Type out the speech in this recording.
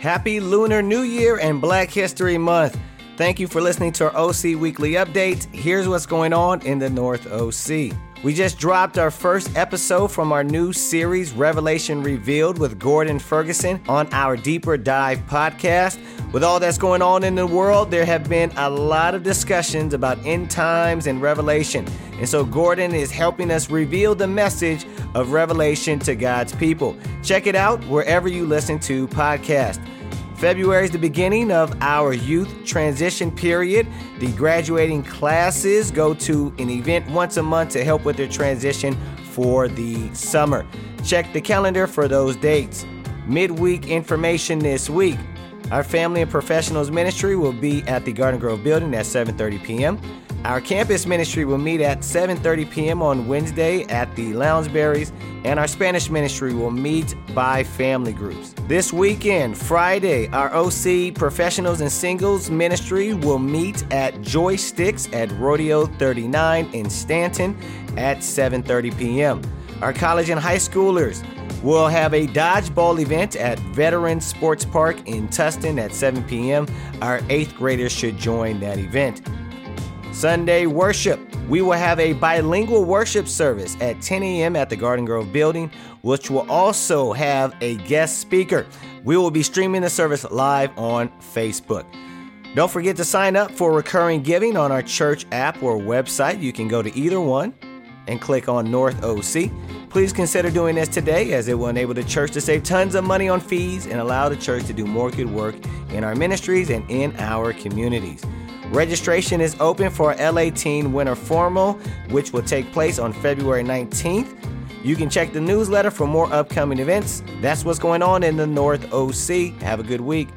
Happy Lunar New Year and Black History Month. Thank you for listening to our OC Weekly Update. Here's what's going on in the North OC. We just dropped our first episode from our new series, Revelation Revealed, with Gordon Ferguson on our Deeper Dive podcast. With all that's going on in the world, there have been a lot of discussions about end times and Revelation. And so Gordon is helping us reveal the message of Revelation to God's people. Check it out wherever you listen to podcasts. February is the beginning of our youth transition period. The graduating classes go to an event once a month to help with their transition for the summer. Check the calendar for those dates. Midweek information this week. Our family and professionals ministry will be at the Garden Grove building at 7:30 p.m. Our campus ministry will meet at 7:30 p.m. on Wednesday at the Lounsbury's, and our Spanish ministry will meet by family groups. This weekend, Friday, our OC Professionals and Singles ministry will meet at Joysticks at Rodeo 39 in Stanton at 7:30 p.m. Our college and high schoolers will have a dodgeball event at Veterans Sports Park in Tustin at 7 p.m. Our eighth graders should join that event. Sunday worship. We will have a bilingual worship service at 10 a.m. at the Garden Grove building, which will also have a guest speaker. We will be streaming the service live on Facebook. Don't forget to sign up for recurring giving on our church app or website. You can go to either one and click on North OC. Please consider doing this today as it will enable the church to save tons of money on fees and allow the church to do more good work in our ministries and in our communities. Registration is open for LA Teen Winter Formal, which will take place on February 19th. You can check the newsletter for more upcoming events. That's what's going on in the North OC. Have a good week.